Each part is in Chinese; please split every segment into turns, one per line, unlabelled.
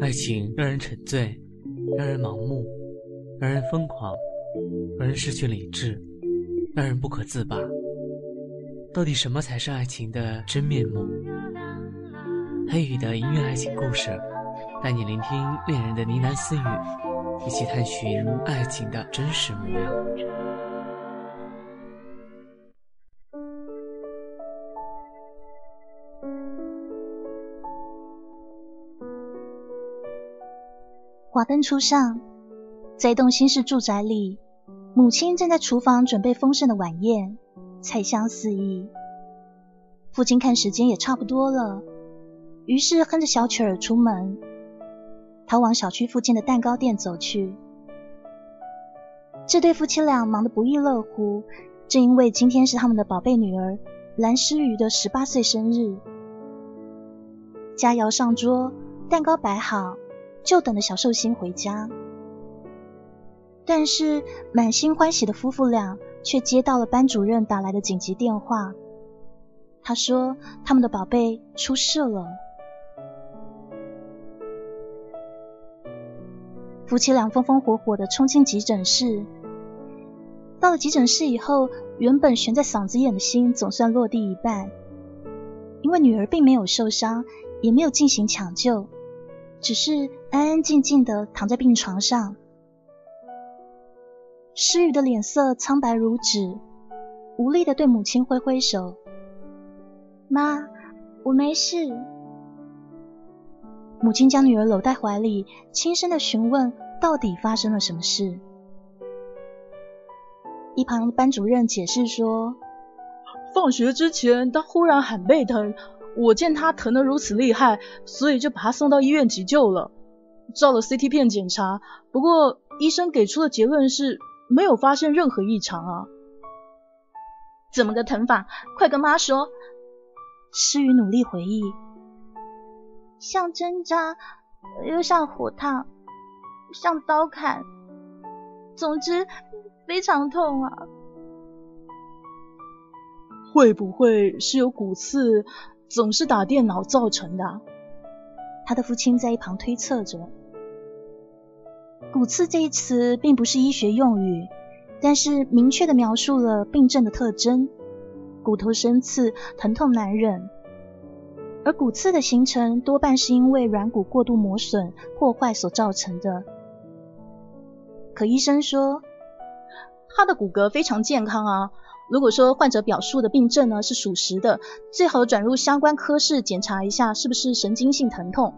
爱情让人沉醉，让人盲目，让人疯狂，让人失去理智，让人不可自拔。到底什么才是爱情的真面目？黑羽的音乐爱情故事，带你聆听恋人的呢喃私语，一起探寻爱情的真实模样。
华灯初上，在一栋新式住宅里，母亲正在厨房准备丰盛的晚宴，菜香四溢。父亲看时间也差不多了，于是哼着小曲儿出门。他往小区附近的蛋糕店走去。这对夫妻俩忙得不亦乐乎，正因为今天是他们的宝贝女儿蓝诗雨的十八岁生日。佳肴上桌，蛋糕摆好。就等着小寿星回家，但是满心欢喜的夫妇俩却接到了班主任打来的紧急电话。他说他们的宝贝出事了。夫妻俩风风火火的冲进急诊室。到了急诊室以后，原本悬在嗓子眼的心总算落地一半，因为女儿并没有受伤，也没有进行抢救。只是安安静静的躺在病床上，诗雨的脸色苍白如纸，无力的对母亲挥挥手：“妈，我没事。”母亲将女儿搂在怀里，轻声的询问到底发生了什么事。一旁的班主任解释说：“
放学之前，他忽然喊背疼。”我见他疼得如此厉害，所以就把他送到医院急救了。照了 CT 片检查，不过医生给出的结论是没有发现任何异常啊。
怎么个疼法？快跟妈说。
诗雨努力回忆，
像针扎，又像火烫，像刀砍，总之非常痛啊。
会不会是有骨刺？总是打电脑造成的，
他的父亲在一旁推测着。骨刺这一词并不是医学用语，但是明确的描述了病症的特征：骨头生刺，疼痛难忍。而骨刺的形成多半是因为软骨过度磨损破坏所造成的。可医生说，
他的骨骼非常健康啊。如果说患者表述的病症呢是属实的，最好转入相关科室检查一下是不是神经性疼痛。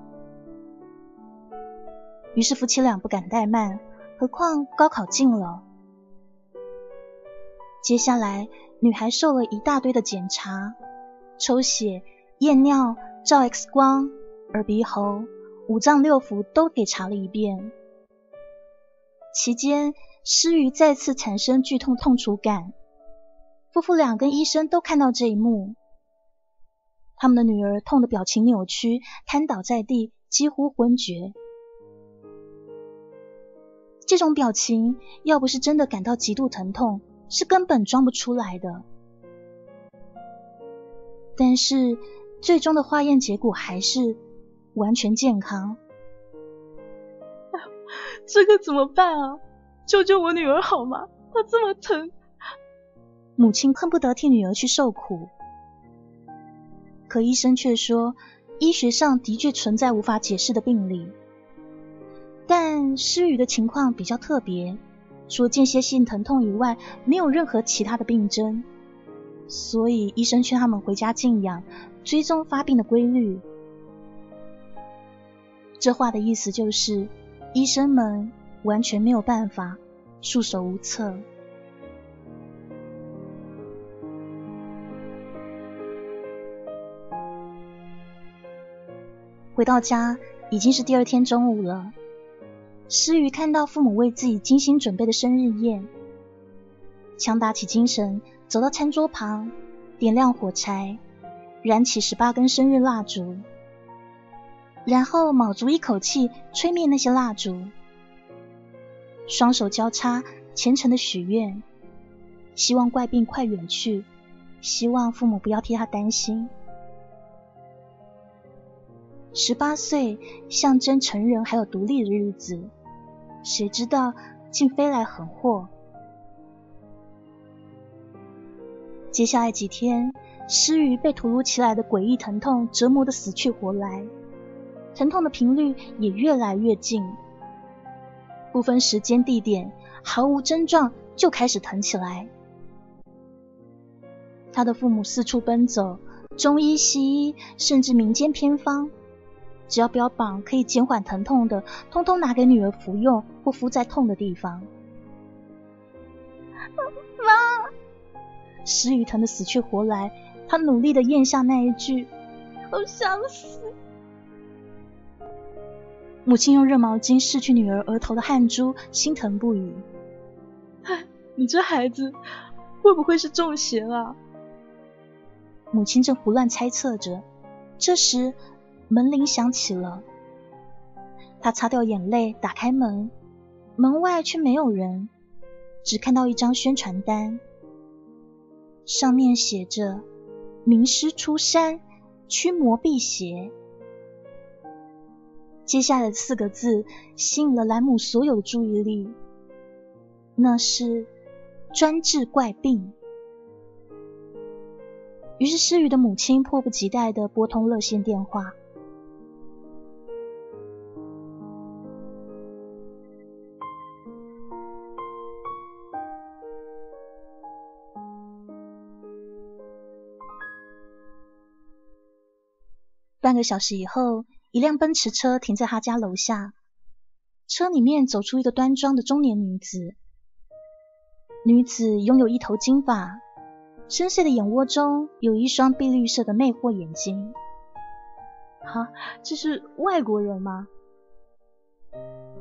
于是夫妻俩不敢怠慢，何况高考近了。接下来，女孩受了一大堆的检查，抽血、验尿、照 X 光、耳鼻喉、五脏六腑都给查了一遍。期间，诗雨再次产生剧痛痛楚感。夫妇俩跟医生都看到这一幕，他们的女儿痛的表情扭曲，瘫倒在地，几乎昏厥。这种表情要不是真的感到极度疼痛，是根本装不出来的。但是最终的化验结果还是完全健康。
这可怎么办啊？救救我女儿好吗？她这么疼。
母亲恨不得替女儿去受苦，可医生却说，医学上的确存在无法解释的病理。但诗雨的情况比较特别，除间歇性疼痛以外，没有任何其他的病症，所以医生劝他们回家静养，追踪发病的规律。这话的意思就是，医生们完全没有办法，束手无策。回到家已经是第二天中午了。诗雨看到父母为自己精心准备的生日宴，强打起精神，走到餐桌旁，点亮火柴，燃起十八根生日蜡烛，然后卯足一口气吹灭那些蜡烛，双手交叉，虔诚的许愿，希望怪病快远去，希望父母不要替他担心。十八岁象征成人还有独立的日子，谁知道竟飞来横祸。接下来几天，诗雨被突如其来的诡异疼痛折磨得死去活来，疼痛的频率也越来越近，不分时间地点，毫无征状就开始疼起来。他的父母四处奔走，中医、西医，甚至民间偏方，只要标榜可以减缓疼痛的，通通拿给女儿服用或敷在痛的地方。
妈。
石雨疼得死去活来，他努力的咽下那一句：“
好想死。”
母亲用热毛巾拭去女儿额头的汗珠，心疼不已。
唉，你这孩子会不会是中邪了？
母亲正胡乱猜测着，这时门铃响起了。他擦掉眼泪，打开门，门外却没有人，只看到一张宣传单。上面写着“名师出山，驱魔辟邪”。接下来四个字吸引了莱姆所有的注意力，那是“专治怪病”。于是诗雨的母亲迫不及待的拨通热线电话。半个小时以后，一辆奔驰车停在他家楼下。车里面走出一个端庄的中年女子。女子拥有一头金发，深邃的眼窝中有一双碧绿色的魅惑眼睛。
哈，这是外国人吗？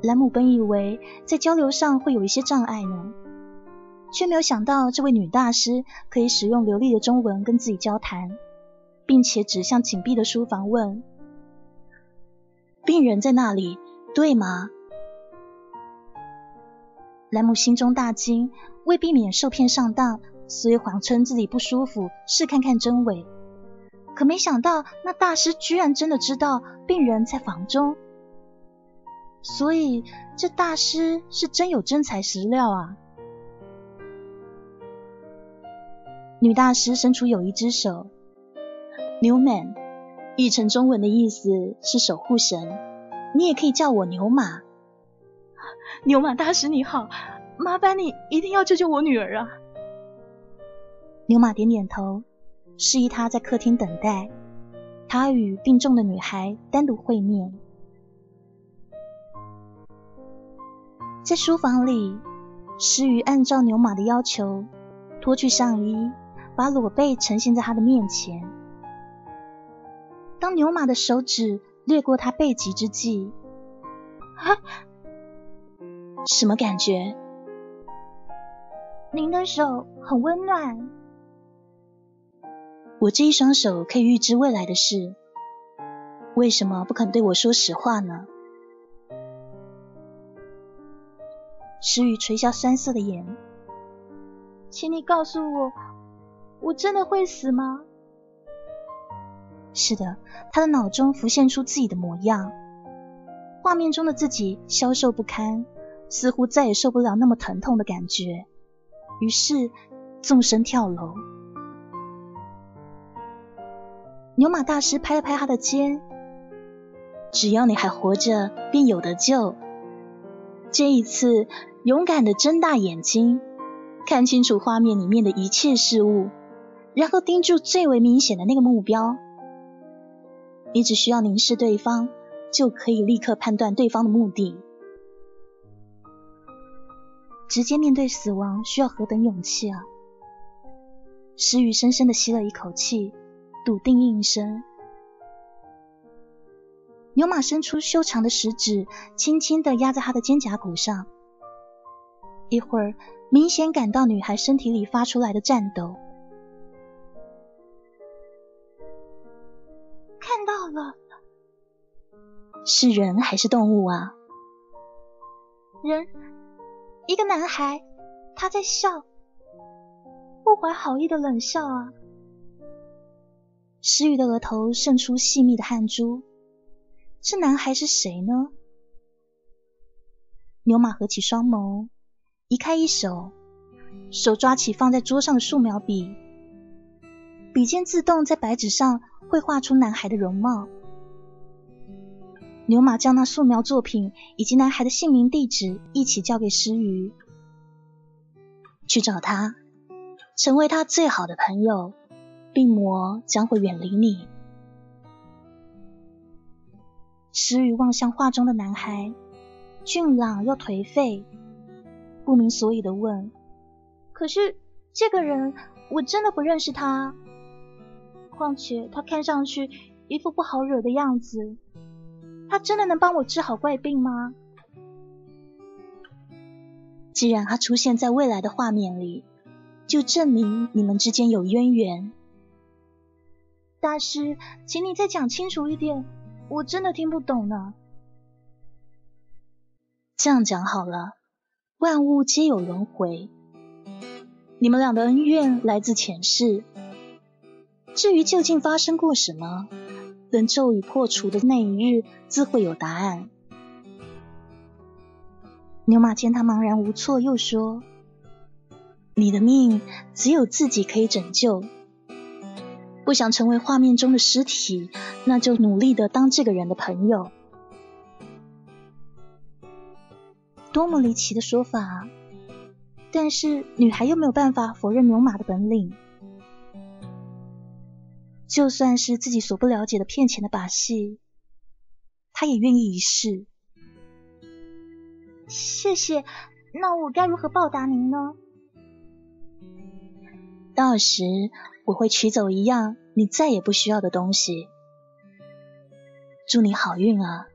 兰姆本以为在交流上会有一些障碍呢，却没有想到这位女大师可以使用流利的中文跟自己交谈。并且指向紧闭的书房问：“病人在那里，对吗？”莱姆心中大惊，为避免受骗上当，所以谎称自己不舒服，试看看真伪。可没想到，那大师居然真的知道病人在房中，所以这大师是真有真材实料啊！女大师伸出有一只手。Newman，译成中文的意思是守护神，你也可以叫我牛马。
牛马大师你好，麻烦你一定要救救我女儿啊！
牛马点点头，示意他在客厅等待，他与病重的女孩单独会面。在书房里，诗雨按照牛马的要求脱去上衣，把裸背呈现在他的面前。当牛马的手指掠过他背脊之际，啊，什么感觉？
您的手很温暖。
我这一双手可以预知未来的事，为什么不肯对我说实话呢？石宇垂下酸涩的眼，
请你告诉我，我真的会死吗？
是的，他的脑中浮现出自己的模样，画面中的自己消瘦不堪，似乎再也受不了那么疼痛的感觉，于是纵身跳楼。牛马大师拍了拍他的肩，只要你还活着，便有得救。这一次，勇敢的睁大眼睛，看清楚画面里面的一切事物，然后盯住最为明显的那个目标。你只需要凝视对方，就可以立刻判断对方的目的。直接面对死亡需要何等勇气啊！石宇深深的吸了一口气，笃定应声。牛马伸出修长的食指，轻轻的压在他的肩胛骨上。一会儿，明显感到女孩身体里发出来的颤抖。
了，
是人还是动物啊？
人，一个男孩，他在笑，不怀好意的冷笑啊。
石宇的额头渗出细密的汗珠，这男孩是谁呢？牛马合起双眸，移开一手，手抓起放在桌上的素描笔，笔尖自动在白纸上绘画出男孩的容貌。牛马将那素描作品以及男孩的姓名、地址一起交给诗瑜，去找他，成为他最好的朋友，病魔将会远离你。诗瑜望向画中的男孩，俊朗又颓废，不明所以的问：“
可是这个人，我真的不认识他。况且他看上去一副不好惹的样子。”他真的能帮我治好怪病吗？
既然他出现在未来的画面里，就证明你们之间有渊源。
大师，请你再讲清楚一点，我真的听不懂呢。
这样讲好了，万物皆有轮回，你们俩的恩怨来自前世。至于究竟发生过什么？等咒语破除的那一日，自会有答案。牛马见他茫然无措，又说：“你的命只有自己可以拯救，不想成为画面中的尸体，那就努力的当这个人的朋友。”多么离奇的说法！但是女孩又没有办法否认牛马的本领。就算是自己所不了解的骗钱的把戏，他也愿意一试。
谢谢，那我该如何报答您呢？
到时我会取走一样你再也不需要的东西。祝你好运啊！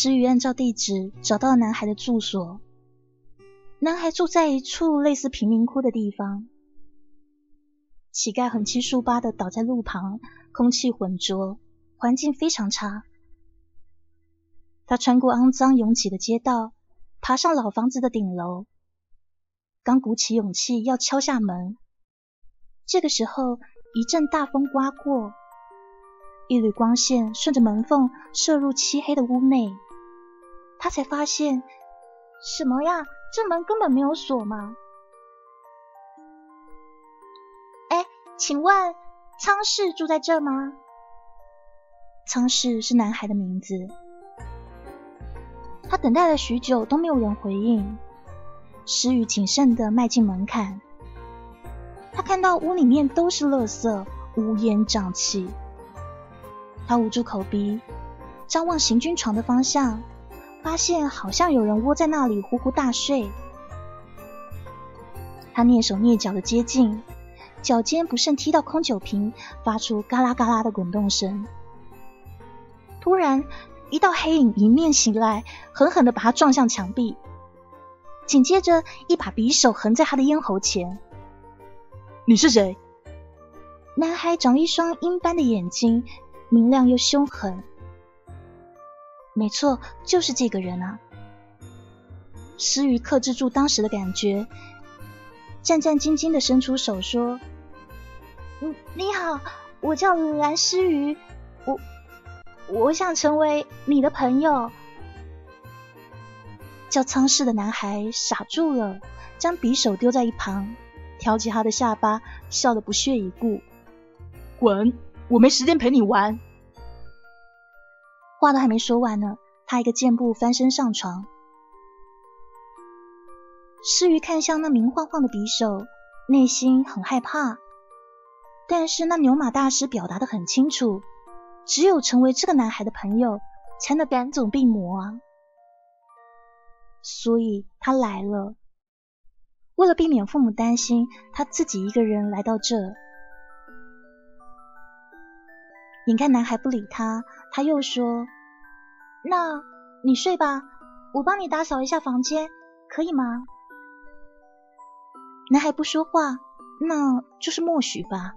诗雨按照地址找到了男孩的住所。男孩住在一处类似贫民窟的地方，乞丐横七竖八的倒在路旁，空气浑浊，环境非常差。他穿过肮脏拥挤的街道，爬上老房子的顶楼，刚鼓起勇气要敲下门，这个时候一阵大风刮过。一缕光线顺着门缝射入漆黑的屋内，他才发现，
什么呀？这门根本没有锁吗？哎，请问仓氏住在这吗？
仓氏是男孩的名字。他等待了许久都没有人回应，失语谨慎的迈进门槛。他看到屋里面都是垃圾，乌烟瘴气。他捂住口鼻，张望行军床的方向，发现好像有人窝在那里呼呼大睡。他蹑手蹑脚的接近，脚尖不慎踢到空酒瓶，发出嘎啦嘎啦的滚动声。突然，一道黑影迎面袭来，狠狠的把他撞向墙壁。紧接着，一把匕首横在他的咽喉前。
你是谁？
男孩长一双鹰般的眼睛。明亮又凶狠，没错，就是这个人啊！诗雨克制住当时的感觉，战战兢兢的伸出手说：“
你你好，我叫蓝诗雨，我我想成为你的朋友。”
叫苍氏的男孩傻住了，将匕首丢在一旁，挑起他的下巴，笑得不屑一顾：“
滚！”我没时间陪你玩。
话都还没说完呢，他一个箭步翻身上床。诗雨看向那明晃晃的匕首，内心很害怕。但是那牛马大师表达的很清楚，只有成为这个男孩的朋友，才能赶走病魔啊。所以他来了，为了避免父母担心，他自己一个人来到这。眼看男孩不理他，他又说：“
那你睡吧，我帮你打扫一下房间，可以吗？”
男孩不说话，那就是默许吧。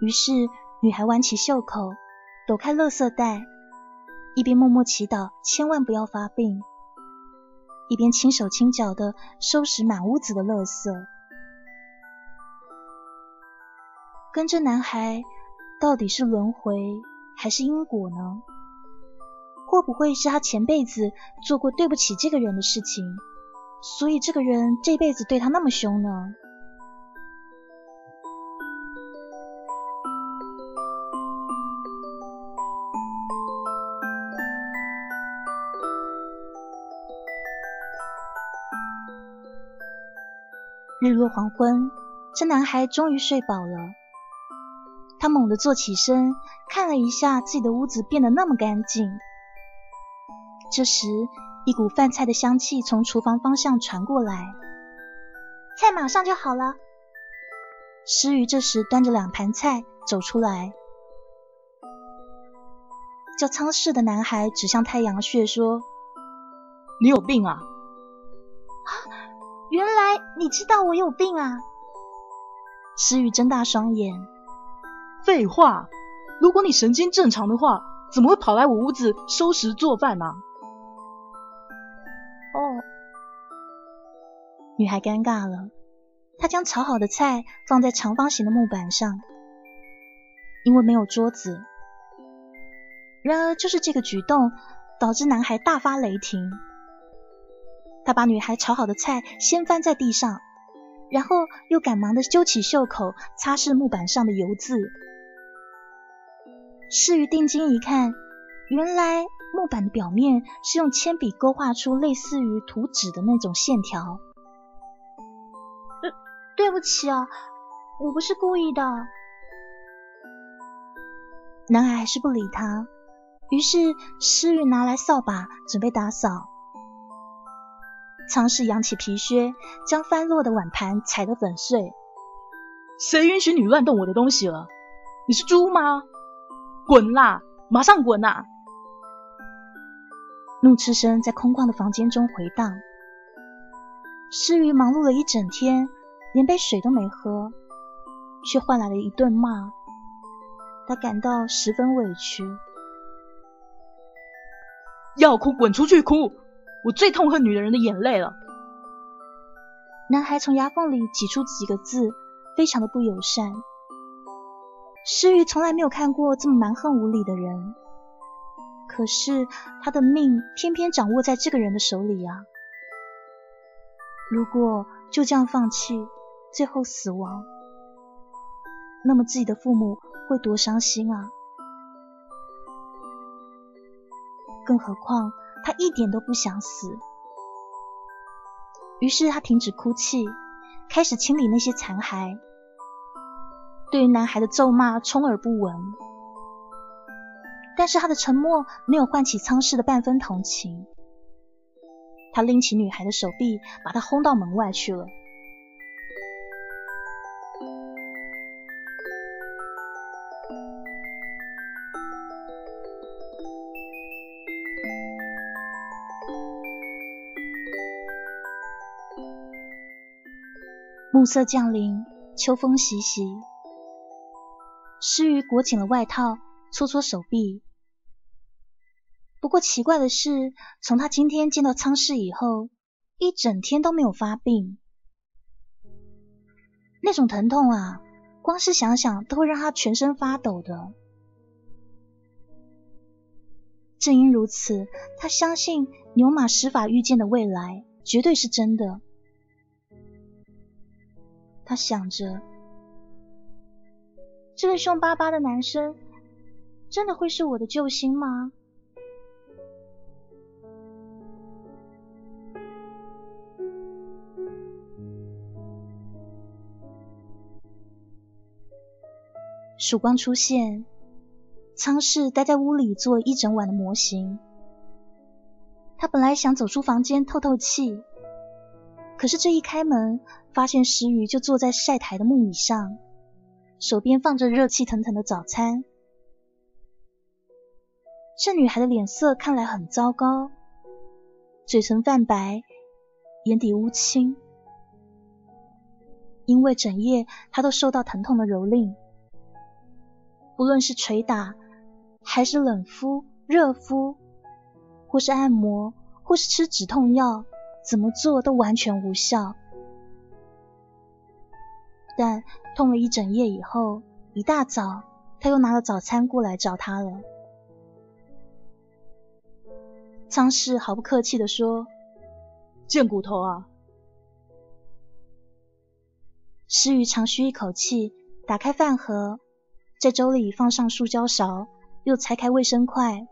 于是女孩挽起袖口，抖开垃圾袋，一边默默祈祷千万不要发病，一边轻手轻脚的收拾满屋子的垃圾。跟着男孩，到底是轮回还是因果呢？会不会是他前辈子做过对不起这个人的事情，所以这个人这辈子对他那么凶呢？日落黄昏，这男孩终于睡饱了。他猛地坐起身，看了一下自己的屋子变得那么干净。这时，一股饭菜的香气从厨房方向传过来，
菜马上就好了。
诗雨这时端着两盘菜走出来，叫仓室的男孩指向太阳穴说：“
你有病啊！”
啊，原来你知道我有病啊！
诗雨睁大双眼：“
废话，如果你神经正常的话，怎么会跑来我屋子收拾做饭呢？”
哦女孩尴尬了，她将炒好的菜放在长方形的木板上，因为没有桌子。然而，就是这个举动导致男孩大发雷霆。他把女孩炒好的菜掀翻在地上，然后又赶忙的揪起袖口擦拭木板上的油渍。施于定睛一看，原来木板的表面是用铅笔勾画出类似于图纸的那种线条。
对对不起啊，我不是故意的。
男孩还是不理他，于是诗雨拿来扫把准备打扫。尝试扬起皮靴，将翻落的碗盘踩得粉碎。
谁允许你乱动我的东西了？你是猪吗？滚啦！马上滚呐！
怒斥声在空旷的房间中回荡。诗雨忙碌了一整天。连杯水都没喝，却换来了一顿骂，他感到十分委屈。
要哭滚出去哭！我最痛恨女人的眼泪了。
男孩从牙缝里挤出几个字，非常的不友善。诗雨从来没有看过这么蛮横无理的人，可是他的命偏偏掌握在这个人的手里啊！如果就这样放弃，最后死亡，那么自己的父母会多伤心啊！更何况他一点都不想死。于是他停止哭泣，开始清理那些残骸。对于男孩的咒骂充耳不闻，但是他的沉默没有唤起仓氏的半分同情。他拎起女孩的手臂，把她轰到门外去了。暮色降临，秋风习习。诗雨裹紧了外套，搓搓手臂。不过奇怪的是，从他今天见到仓氏以后，一整天都没有发病。那种疼痛啊，光是想想都会让他全身发抖的。正因如此，他相信牛马施法遇见的未来绝对是真的。他想着，
这个凶巴巴的男生真的会是我的救星吗？
曙光出现，仓室待在屋里做一整晚的模型。他本来想走出房间透透气。可是这一开门，发现石鱼就坐在晒台的木椅上，手边放着热气腾腾的早餐。这女孩的脸色看来很糟糕，嘴唇泛白，眼底乌青，因为整夜她都受到疼痛的蹂躏。不论是捶打，还是冷敷、热敷，或是按摩，或是吃止痛药，怎么做都完全无效。但痛了一整夜以后，一大早他又拿了早餐过来找他了。仓氏毫不客气的说：“
贱骨头啊！”
诗雨长吁一口气，打开饭盒，在粥里放上塑胶勺，又拆开卫生筷。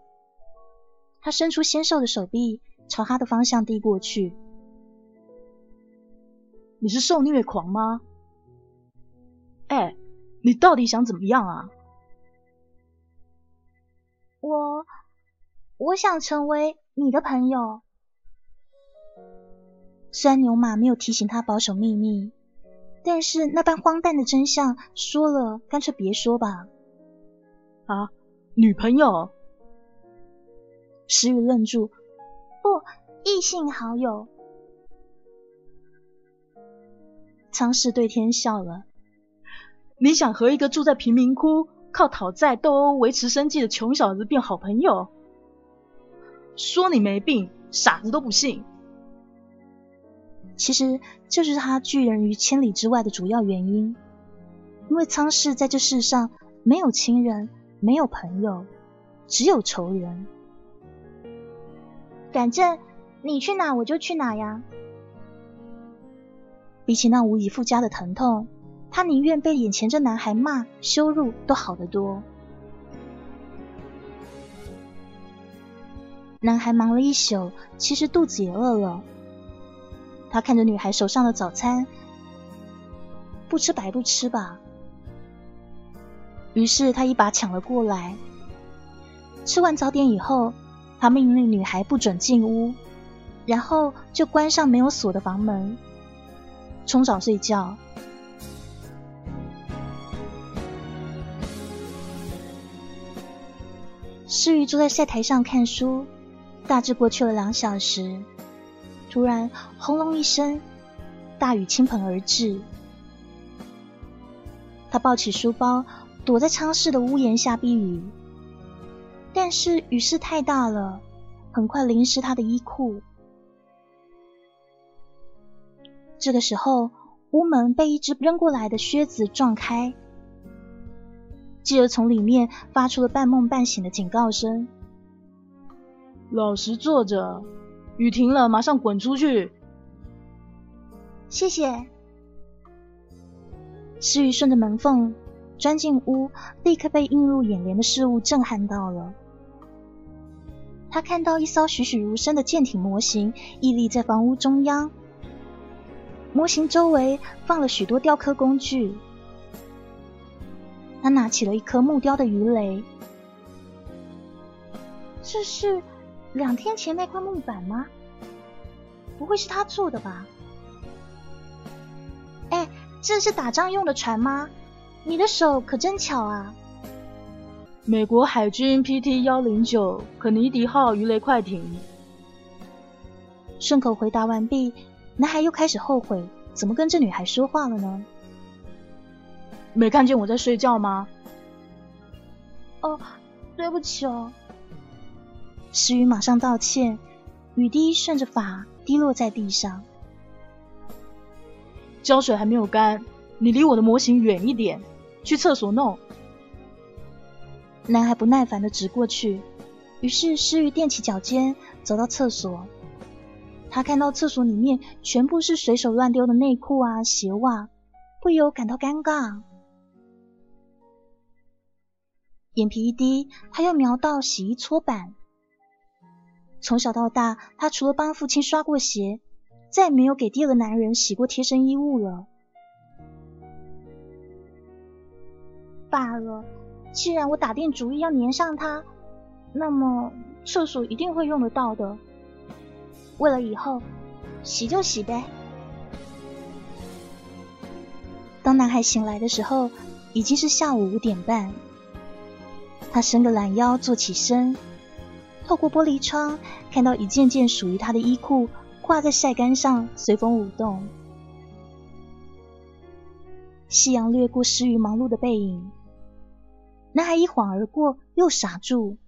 他伸出纤瘦的手臂，朝他的方向递过去：“
你是受虐狂吗？哎，你到底想怎么样啊？”
我，我想成为你的朋友。
虽然牛马没有提醒他保守秘密。但是那般荒诞的真相，说了干脆别说吧。
啊，女朋友？
石宇愣住，
不，异性好友。
苍氏对天笑了。
你想和一个住在贫民窟、靠讨债斗殴维持生计的穷小子变好朋友？说你没病，傻子都不信。
其实这是他拒人于千里之外的主要原因，因为苍氏在这世上没有亲人，没有朋友，只有仇人。
反正你去哪我就去哪呀。
比起那无以复加的疼痛，他宁愿被眼前这男孩骂羞辱都好得多。男孩忙了一宿，其实肚子也饿了。他看着女孩手上的早餐，不吃白不吃吧。于是他一把抢了过来。吃完早点以后，他命令女孩不准进屋，然后就关上没有锁的房门，冲澡睡觉。诗雨坐在晒台上看书，大致过去了两小时。突然，轰隆一声，大雨倾盆而至。他抱起书包，躲在舱室的屋檐下避雨。但是雨势太大了，很快淋湿他的衣裤。这个时候，屋门被一只扔过来的靴子撞开，继而从里面发出了半梦半醒的警告声：“
老实坐着。”雨停了，马上滚出去。
谢谢。
诗雨顺着门缝钻进屋，立刻被映入眼帘的事物震撼到了。他看到一艘栩栩如生的舰艇模型屹立在房屋中央，模型周围放了许多雕刻工具。他拿起了一颗木雕的鱼雷，
这是。两天前那块木板吗？不会是他做的吧？哎，这是打仗用的船吗？你的手可真巧啊！
美国海军 PT 幺零九肯尼迪号鱼雷快艇。
顺口回答完毕，男孩又开始后悔，怎么跟这女孩说话了呢？
没看见我在睡觉吗？
哦，对不起哦。
石宇马上道歉，雨滴顺着发滴落在地上。
胶水还没有干，你离我的模型远一点，去厕所弄。
男孩不耐烦的直过去，于是诗雨踮起脚尖走到厕所。他看到厕所里面全部是随手乱丢的内裤啊、鞋袜，不由感到尴尬。眼皮一低，他又瞄到洗衣搓板。从小到大，他除了帮父亲刷过鞋，再也没有给第二个男人洗过贴身衣物了。
罢了，既然我打定主意要粘上他，那么厕所一定会用得到的。为了以后，洗就洗呗。
当男孩醒来的时候，已经是下午五点半。他伸个懒腰，坐起身。透过玻璃窗，看到一件件属于他的衣裤挂在晒杆上，随风舞动。夕阳掠过诗雨忙碌的背影，男孩一晃而过，又傻住。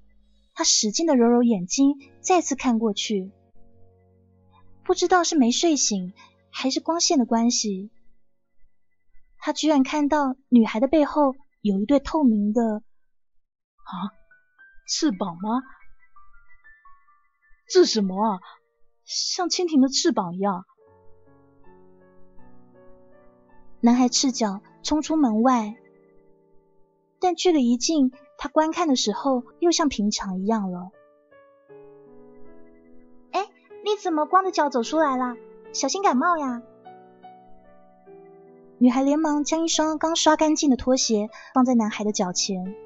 他使劲的揉揉眼睛，再次看过去。不知道是没睡醒，还是光线的关系，他居然看到女孩的背后有一对透明的
啊翅膀吗？这是什么啊？像蜻蜓的翅膀一样。
男孩赤脚冲出门外。但距离一近，他观看的时候又像平常一样了。
哎，你怎么光着脚走出来了？小心感冒呀！
女孩连忙将一双刚刷干净的拖鞋放在男孩的脚前。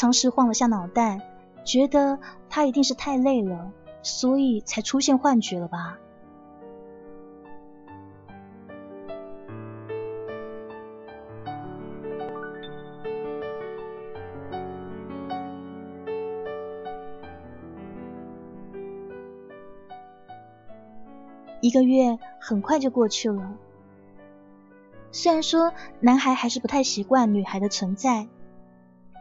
仓氏晃了下脑袋，觉得他一定是太累了，所以才出现幻觉了吧。一个月很快就过去了。虽然说男孩还是不太习惯女孩的存在，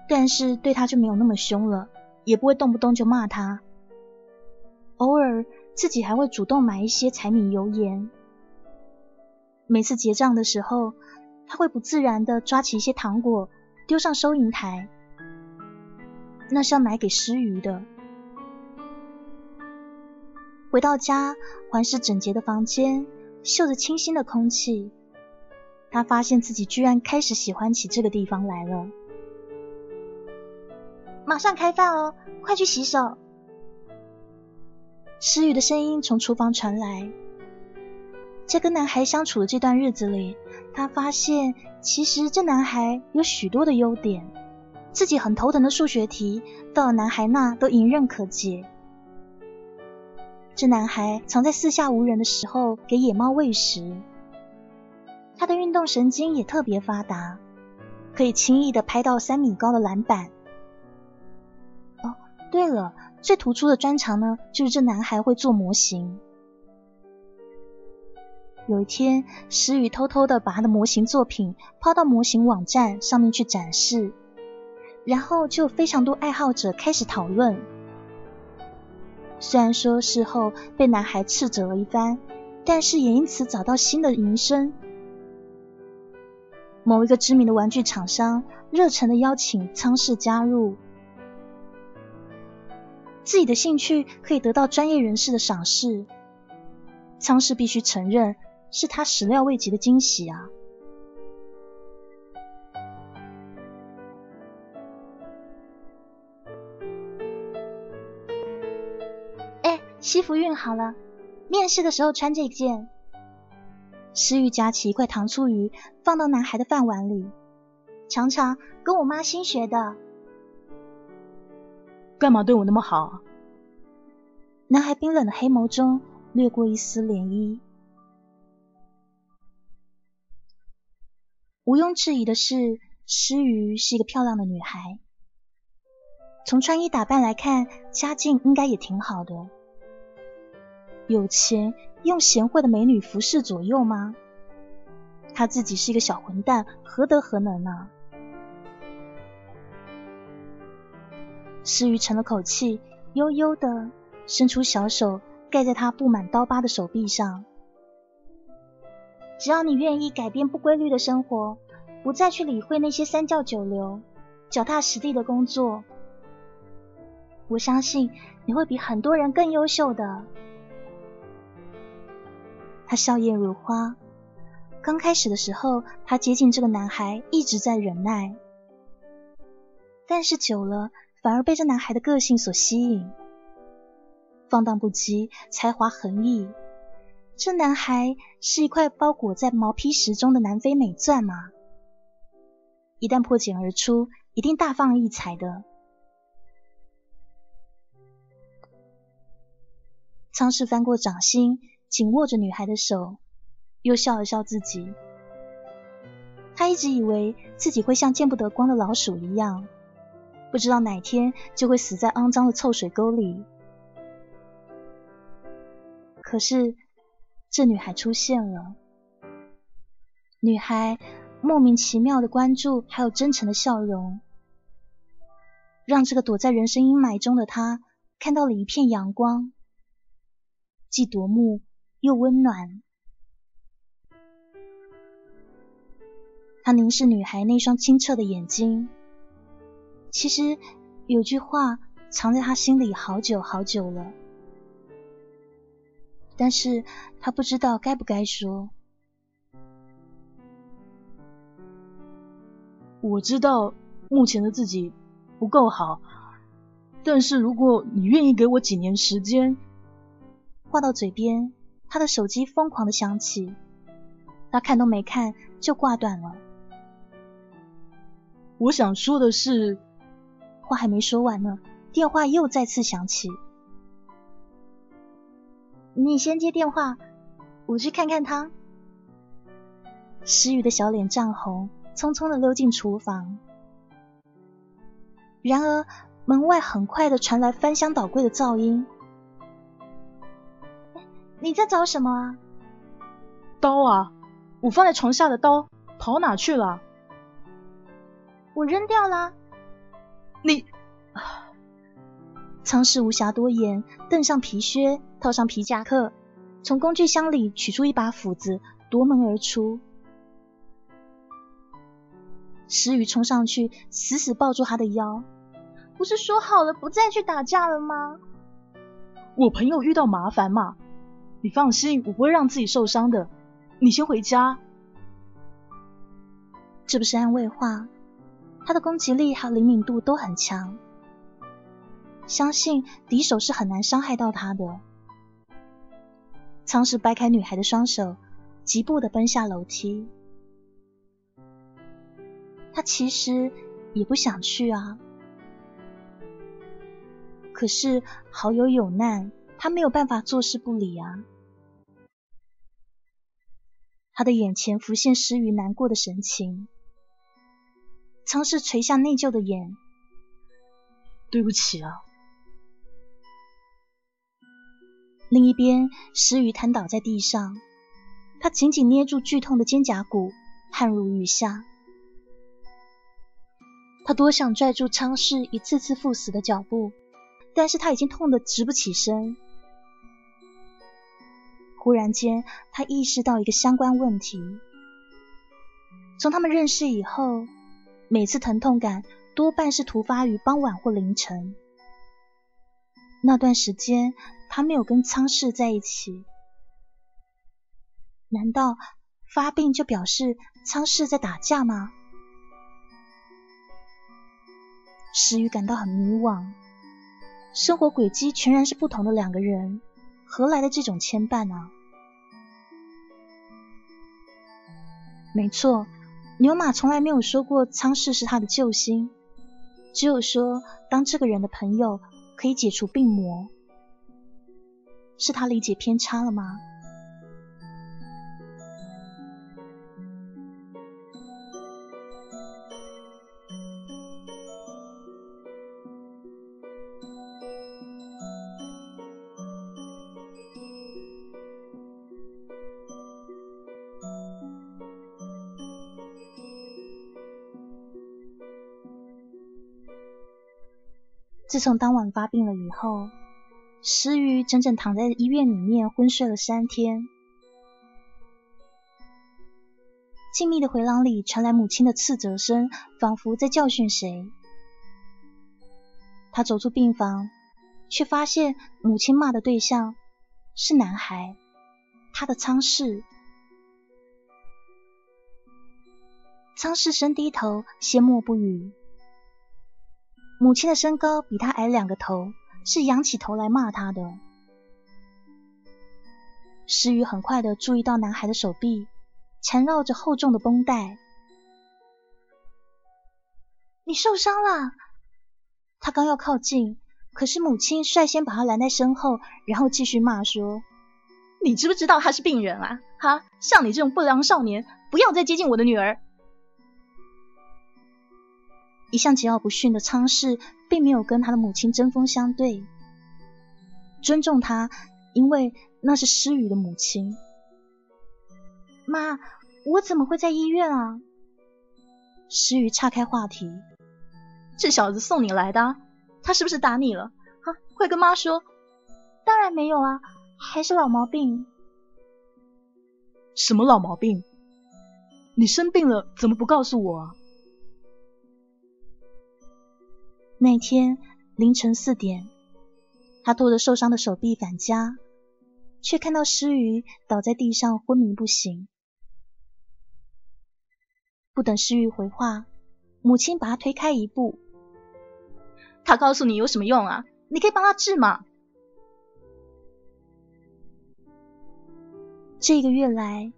但是对他就没有那么凶了，也不会动不动就骂他。偶尔自己还会主动买一些柴米油盐。每次结账的时候，他会不自然的抓起一些糖果丢上收银台，那是要买给诗瑜的。回到家，环视整洁的房间，嗅着清新的空气，他发现自己居然开始喜欢起这个地方来了。
马上开饭哦，快去洗手。
诗雨的声音从厨房传来。在跟男孩相处的这段日子里，他发现其实这男孩有许多的优点，自己很头疼的数学题，到了男孩那都迎刃可解。这男孩常在四下无人的时候给野猫喂食，他的运动神经也特别发达，可以轻易的拍到三米高的篮板。对了，最突出的专长呢，就是这男孩会做模型。有一天，诗雨偷偷的把他的模型作品抛到模型网站上面去展示，然后就非常多爱好者开始讨论。虽然说事后被男孩斥责了一番，但是也因此找到新的营生。某一个知名的玩具厂商热诚的邀请仓氏加入，自己的兴趣可以得到专业人士的赏识，仓氏必须承认是他始料未及的惊喜啊！
哎西服熨好了，面试的时候穿这件。
诗玉夹起一块糖醋鱼，放到男孩的饭碗里，
尝尝，跟我妈新学的。
干嘛对我那么好？
男孩冰冷的黑眸中掠过一丝涟漪。毋庸置疑的是，诗雨是一个漂亮的女孩，从穿衣打扮来看，家境应该也挺好的。有钱用贤惠的美女服侍左右吗？他自己是一个小混蛋，何德何能啊？诗雨沉了口气，悠悠的伸出小手盖在他布满刀疤的手臂上。
只要你愿意改变不规律的生活，不再去理会那些三教九流，脚踏实地的工作，我相信你会比很多人更优秀的。
他笑靥如花。刚开始的时候，他接近这个男孩一直在忍耐，但是久了，反而被这男孩的个性所吸引。放荡不羁，才华横溢，这男孩是一块包裹在毛坯石中的南非美钻吗？一旦破茧而出，一定大放异彩的。仓氏翻过掌心。紧握着女孩的手，又笑了笑自己。他一直以为自己会像见不得光的老鼠一样，不知道哪天就会死在肮脏的臭水沟里。可是，这女孩出现了。女孩莫名其妙的关注，还有真诚的笑容，让这个躲在人生阴霾中的他看到了一片阳光，既夺目又温暖。他凝视女孩那双清澈的眼睛，其实有句话藏在他心里好久好久了，但是他不知道该不该说。
我知道目前的自己不够好，但是如果你愿意给我几年时间，
话到嘴边，他的手机疯狂的响起，他看都没看就挂断了。
我想说的是，
话还没说完呢，电话又再次响起。你先接电话，我去看看他。诗雨的小脸涨红，匆匆的溜进厨房。然而门外很快的传来翻箱倒柜的噪音。你在找什么啊？
刀啊！我放在床下的刀跑哪去了？
我扔掉了。
你，
仓氏无暇多言，蹬上皮靴，套上皮夹克，从工具箱里取出一把斧子，夺门而出。石宇冲上去，死死抱住他的腰。
不是说好了不再去打架了吗？
我朋友遇到麻烦嘛，你放心，我不会让自己受伤的。你先回家。
这不是安慰话。他的攻击力和灵敏度都很强，相信敌手是很难伤害到他的。仓石掰开女孩的双手，疾步的奔下楼梯。他其实也不想去啊，可是好友有难，他没有办法坐视不理啊。他的眼前浮现失于难过的神情。仓氏垂下内疚的眼，
对不起啊。
另一边，石宇瘫倒在地上，他紧紧捏住剧痛的肩胛骨，汗如雨下。他多想拽住仓氏一次次赴死的脚步，但是他已经痛得直不起身。忽然间，他意识到一个相关问题：从他们认识以后。每次疼痛感多半是突发于傍晚或凌晨。那段时间他没有跟仓氏在一起，难道发病就表示仓氏在打架吗？石宇感到很迷惘，生活轨迹全然是不同的两个人，何来的这种牵绊呢？没错。牛马从来没有说过仓氏是他的救星，只有说当这个人的朋友可以解除病魔，是他理解偏差了吗？自从当晚发病了以后，诗雨整整躺在医院里面昏睡了三天。静谧的回廊里传来母亲的斥责声，仿佛在教训谁。他走出病房，却发现母亲骂的对象是男孩，他的仓氏。仓氏深低头，缄默不语。母亲的身高比他矮两个头，是仰起头来骂他的。石宇很快的注意到男孩的手臂缠绕着厚重的绷带。你受伤了。他刚要靠近，可是母亲率先把他拦在身后，然后继续骂说：“
你知不知道他是病人啊？哈，像你这种不良少年，不要再接近我的女儿。”
一向桀骜不驯的仓氏，并没有跟他的母亲针锋相对，尊重他，因为那是诗雨的母亲。
妈，我怎么会在医院啊？
诗雨岔开话题：“
这小子送你来的，他是不是打你了？啊，快跟妈说！”“
当然没有啊，还是老毛病。”“
什么老毛病？你生病了怎么不告诉我啊？”
那天凌晨四点，他拖着受伤的手臂返家，却看到诗雨倒在地上昏迷不醒。不等诗雨回话，母亲把他推开一步：“
他告诉你有什么用啊？你可以帮他治嘛。”
这个月来，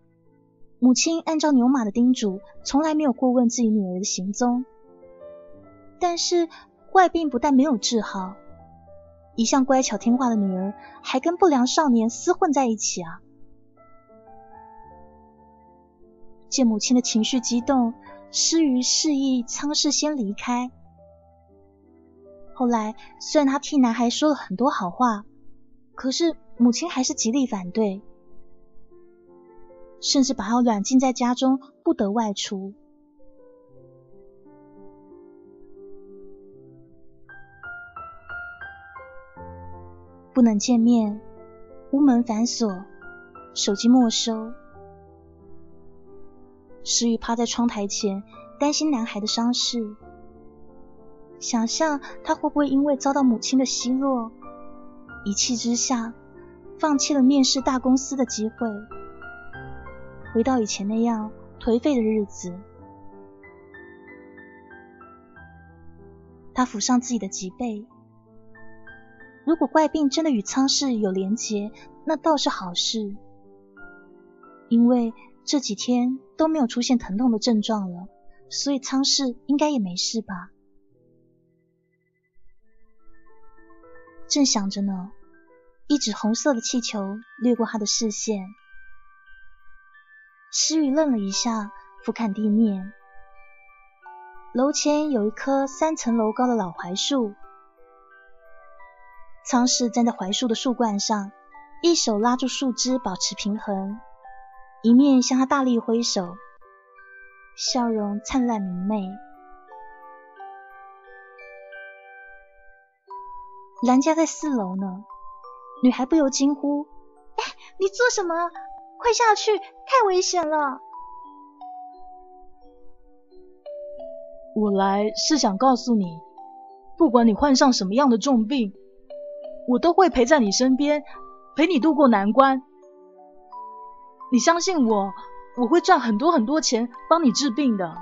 母亲按照牛马的叮嘱，从来没有过问自己女儿的行踪，但是。怪病不但没有治好，一向乖巧听话的女儿还跟不良少年厮混在一起啊！见母亲的情绪激动，施于示意仓氏先离开。后来虽然他替男孩说了很多好话，可是母亲还是极力反对，甚至把他软禁在家中，不得外出。不能见面，屋门反锁，手机没收。石宇趴在窗台前，担心男孩的伤势，想象他会不会因为遭到母亲的奚落，一气之下放弃了面试大公司的机会，回到以前那样颓废的日子。他抚上自己的脊背。如果怪病真的与仓氏有连结，那倒是好事，因为这几天都没有出现疼痛的症状了，所以仓氏应该也没事吧。正想着呢，一指红色的气球掠过他的视线，诗雨愣了一下，俯瞰地面，楼前有一棵三层楼高的老槐树。仓氏站在槐树的树冠上，一手拉住树枝保持平衡，一面向他大力挥手，笑容灿烂明媚。兰家在四楼呢，女孩不由惊呼：“
哎，你做什么？快下去，太危险了！”
我来是想告诉你，不管你患上什么样的重病。我都会陪在你身边，陪你度过难关。你相信我，我会赚很多很多钱帮你治病的。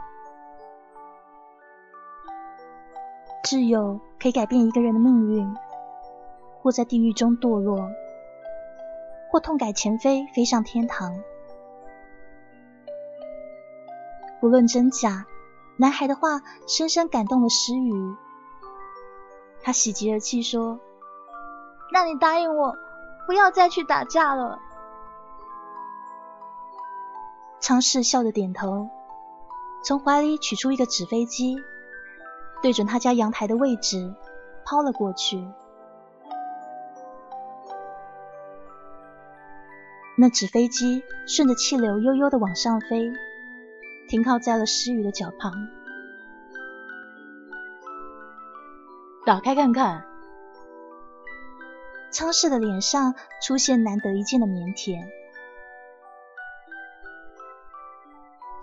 挚友可以改变一个人的命运，或在地狱中堕落，或痛改前非飞上天堂。不论真假，男孩的话深深感动了诗雨。他喜极而泣说。
那你答应我，不要再去打架了。
昌氏笑着点头，从怀里取出一个纸飞机，对准他家阳台的位置抛了过去。那纸飞机顺着气流悠悠的往上飞，停靠在了诗雨的脚旁。
打开看看。
昌氏的脸上出现难得一见的腼腆，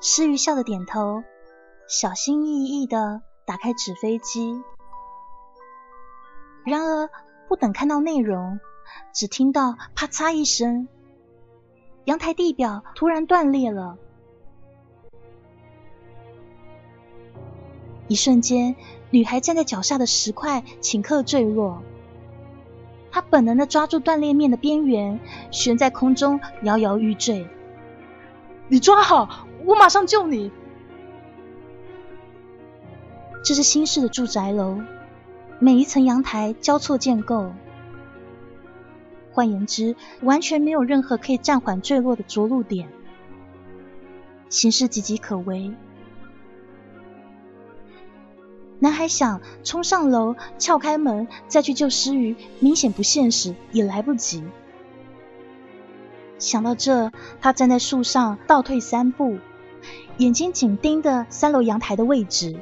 诗雨笑着点头，小心翼翼的打开纸飞机。然而，不等看到内容，只听到啪嚓一声，阳台地表突然断裂了。一瞬间，女孩站在脚下的石块顷刻坠落。他本能的抓住断裂面的边缘，悬在空中摇摇欲坠。
你抓好，我马上救你。
这是新式的住宅楼，每一层阳台交错建构，换言之，完全没有任何可以暂缓坠落的着陆点，形势岌岌可危。男孩想冲上楼撬开门再去救诗雨，明显不现实，也来不及。想到这，他站在树上倒退三步，眼睛紧盯着三楼阳台的位置。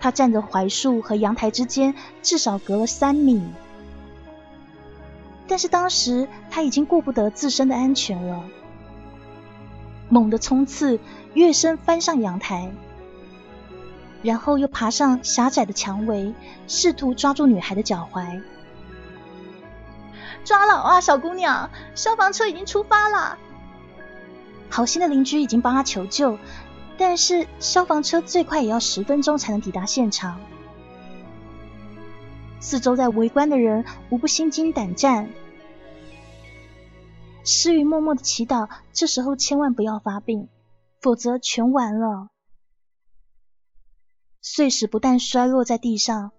他站着槐树和阳台之间，至少隔了三米。但是当时他已经顾不得自身的安全了，猛地冲刺，跃身翻上阳台，然后又爬上狭窄的墙围，试图抓住女孩的脚踝。
抓牢啊，小姑娘！消防车已经出发了。
好心的邻居已经帮他求救，但是消防车最快也要十分钟才能抵达现场。四周在围观的人无不心惊胆战。诗雨默默的祈祷，这时候千万不要发病，否则全完了。碎石不但摔落在地上，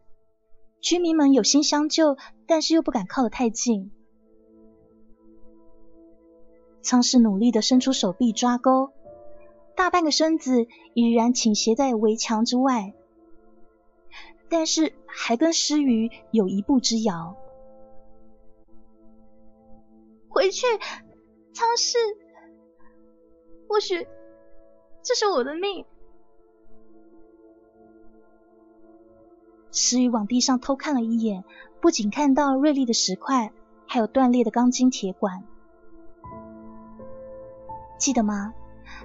居民们有心相救，但是又不敢靠得太近。仓氏努力的伸出手臂抓钩，大半个身子已然倾斜在围墙之外，但是还跟诗雨有一步之遥。
回去，仓氏，或许这是我的命。
石宇往地上偷看了一眼，不仅看到锐利的石块，还有断裂的钢筋铁管。记得吗？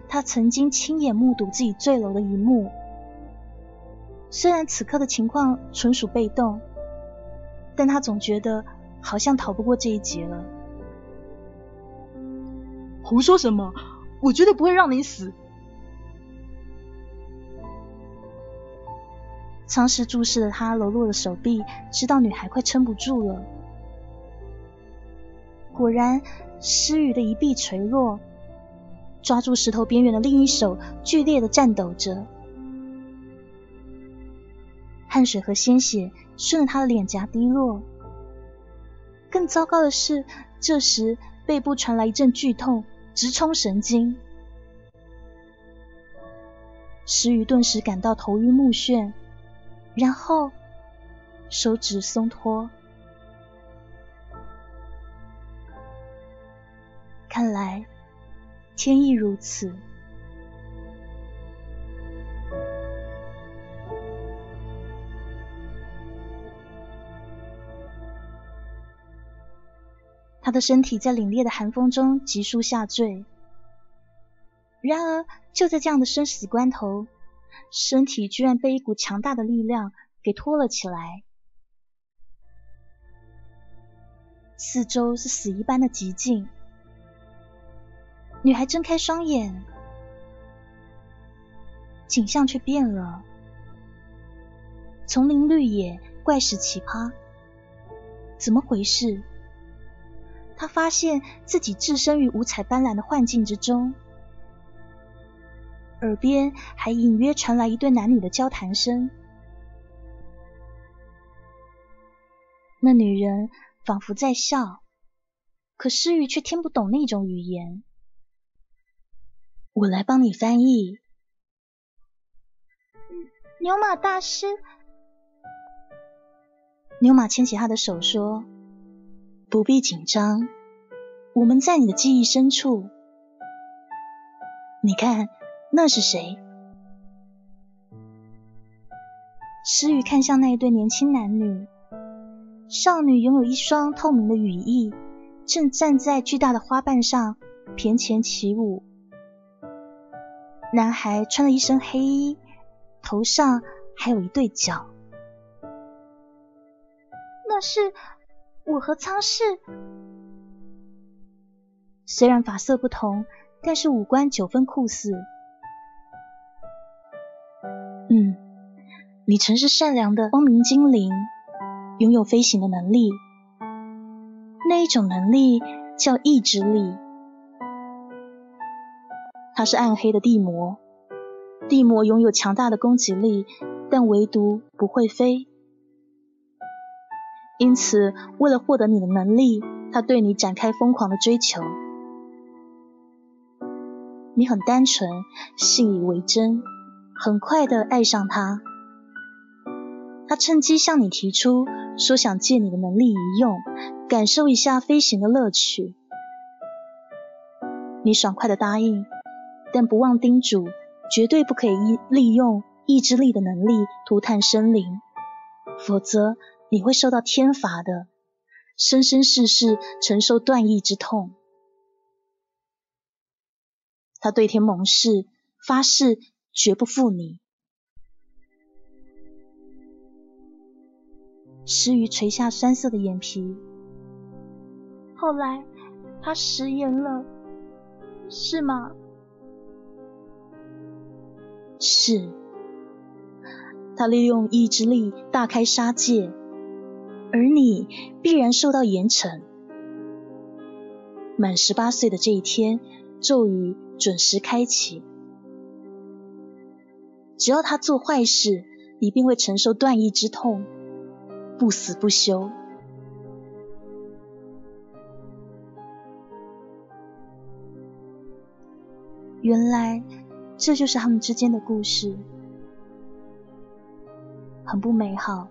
他曾经亲眼目睹自己坠楼的一幕。虽然此刻的情况纯属被动，但他总觉得好像逃不过这一劫了。
胡说什么？我绝对不会让你死！
苍氏注视了他柔弱的手臂，知道女孩快撑不住了。果然，诗雨的一臂垂落。抓住石头边缘的另一手剧烈的颤抖着，汗水和鲜血顺着他的脸颊滴落。更糟糕的是，这时背部传来一阵剧痛，直冲神经。石雨顿时感到头晕目眩，然后手指松脱，看来。天意如此。他的身体在凛冽的寒风中急速下坠。然而，就在这样的生死关头，身体居然被一股强大的力量给拖了起来。四周是死一般的寂静。女孩睁开双眼，景象却变了。丛林绿野，怪石奇葩，怎么回事？她发现自己置身于五彩斑斓的幻境之中，耳边还隐约传来一对男女的交谈声。那女人仿佛在笑，可诗雨却听不懂那种语言。我来帮你翻译。
牛马大师，
牛马牵起他的手说：“不必紧张，我们在你的记忆深处。你看，那是谁？”诗雨看向那一对年轻男女，少女拥有一双透明的羽翼，正站在巨大的花瓣上翩跹起舞。男孩穿了一身黑衣，头上还有一对角。
那是我和苍氏。
虽然发色不同，但是五官九分酷似。嗯，你曾是善良的光明精灵，拥有飞行的能力。那一种能力叫意志力。他是暗黑的地魔，地魔拥有强大的攻击力，但唯独不会飞。因此，为了获得你的能力，他对你展开疯狂的追求。你很单纯，信以为真，很快的爱上他。他趁机向你提出，说想借你的能力一用，感受一下飞行的乐趣。你爽快的答应。但不忘叮嘱，绝对不可以利用意志力的能力涂炭生灵，否则你会受到天罚的，生生世世承受断意之痛。他对天盟誓，发誓绝不负你。诗雨垂下酸涩的眼皮。
后来他食言了，是吗？
是。他利用意志力大开杀戒，而你必然受到严惩。满十八岁的这一天，咒语准时开启。只要他做坏事，你便会承受断义之痛。不死不休。原来这就是他们之间的故事，很不美好，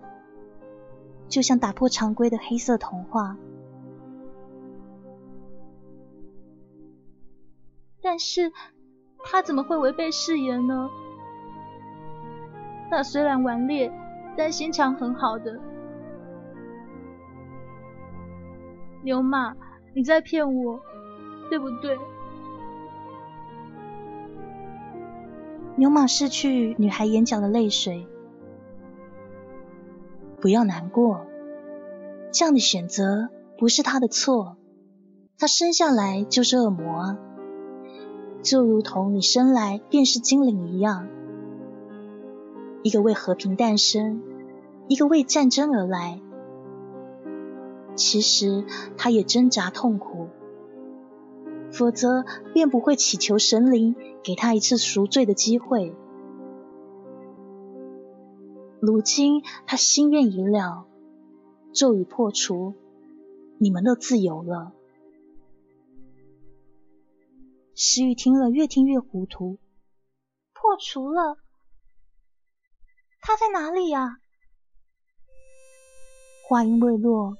就像打破常规的黑色童话。
但是他怎么会违背誓言呢？他虽然顽劣，但心肠很好的。牛马，你在骗我，对不对？
牛马拭去女孩眼角的泪水，不要难过，这样的选择不是他的错，他生下来就是恶魔啊，就如同你生来便是精灵一样，一个为和平诞生，一个为战争而来。其实他也挣扎痛苦，否则便不会祈求神灵给他一次赎罪的机会。如今他心愿已了，咒语破除，你们都自由了。石宇听了，越听越糊涂。
破除了？他在哪里呀？
话音未落。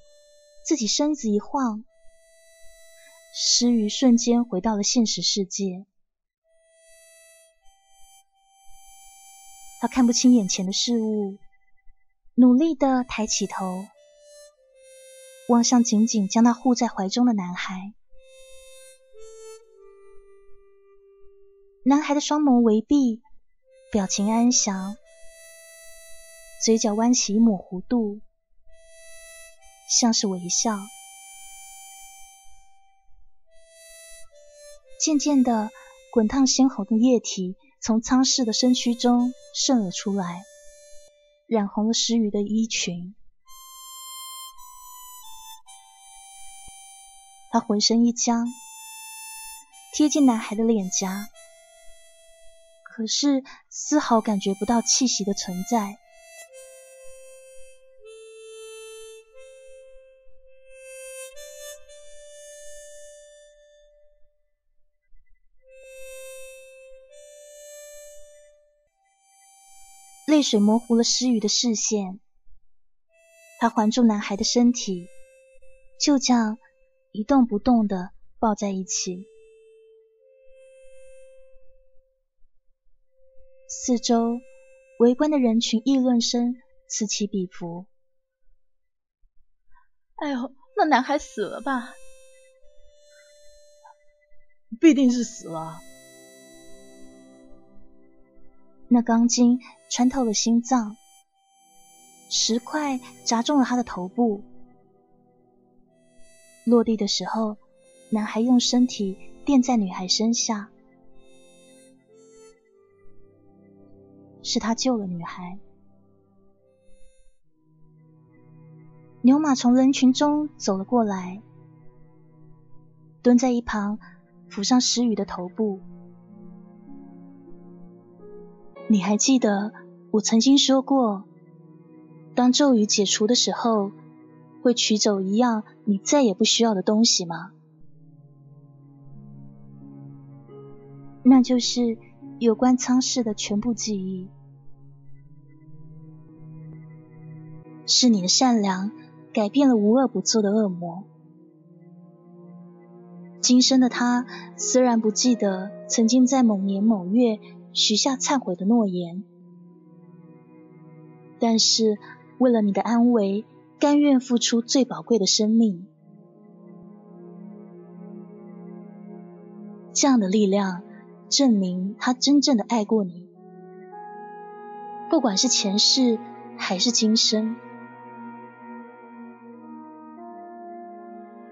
自己身子一晃，诗雨瞬间回到了现实世界。他看不清眼前的事物，努力的抬起头，望向紧紧将他护在怀中的男孩。男孩的双眸微闭，表情安详，嘴角弯起一抹弧度。像是微笑。渐渐的，滚烫鲜红的液体从苍氏的身躯中渗了出来，染红了石宇的衣裙。他浑身一僵，贴近男孩的脸颊，可是丝毫感觉不到气息的存在。泪水模糊了诗雨的视线，他环住男孩的身体，就这样一动不动的抱在一起。四周围观的人群议论声此起彼伏。
哎呦，那男孩死了吧？必定是死了。
那钢筋穿透了心脏，石块砸中了他的头部。落地的时候，男孩用身体垫在女孩身下，是他救了女孩。牛马从人群中走了过来，蹲在一旁，抚上石宇的头部。你还记得我曾经说过，当咒语解除的时候，会取走一样你再也不需要的东西吗？那就是有关苍氏的全部记忆。是你的善良改变了无恶不作的恶魔。今生的他虽然不记得曾经在某年某月许下忏悔的诺言，但是为了你的安危，甘愿付出最宝贵的生命。这样的力量，证明他真正的爱过你，不管是前世还是今生。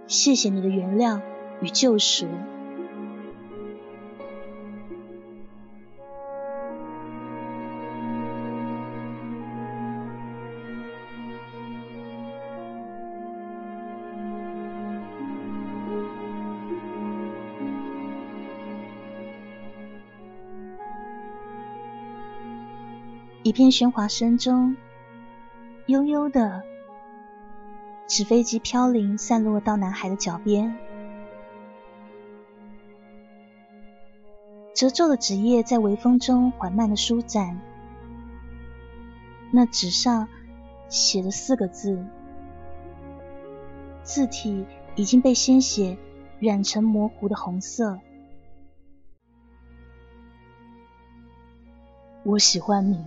谢谢你的原谅与救赎。一片喧哗声中，悠悠的纸飞机飘零，散落到男孩的脚边。褶皱的纸页在微风中缓慢的舒展，那纸上写着四个字，字体已经被鲜血染成模糊的红色。我喜欢你。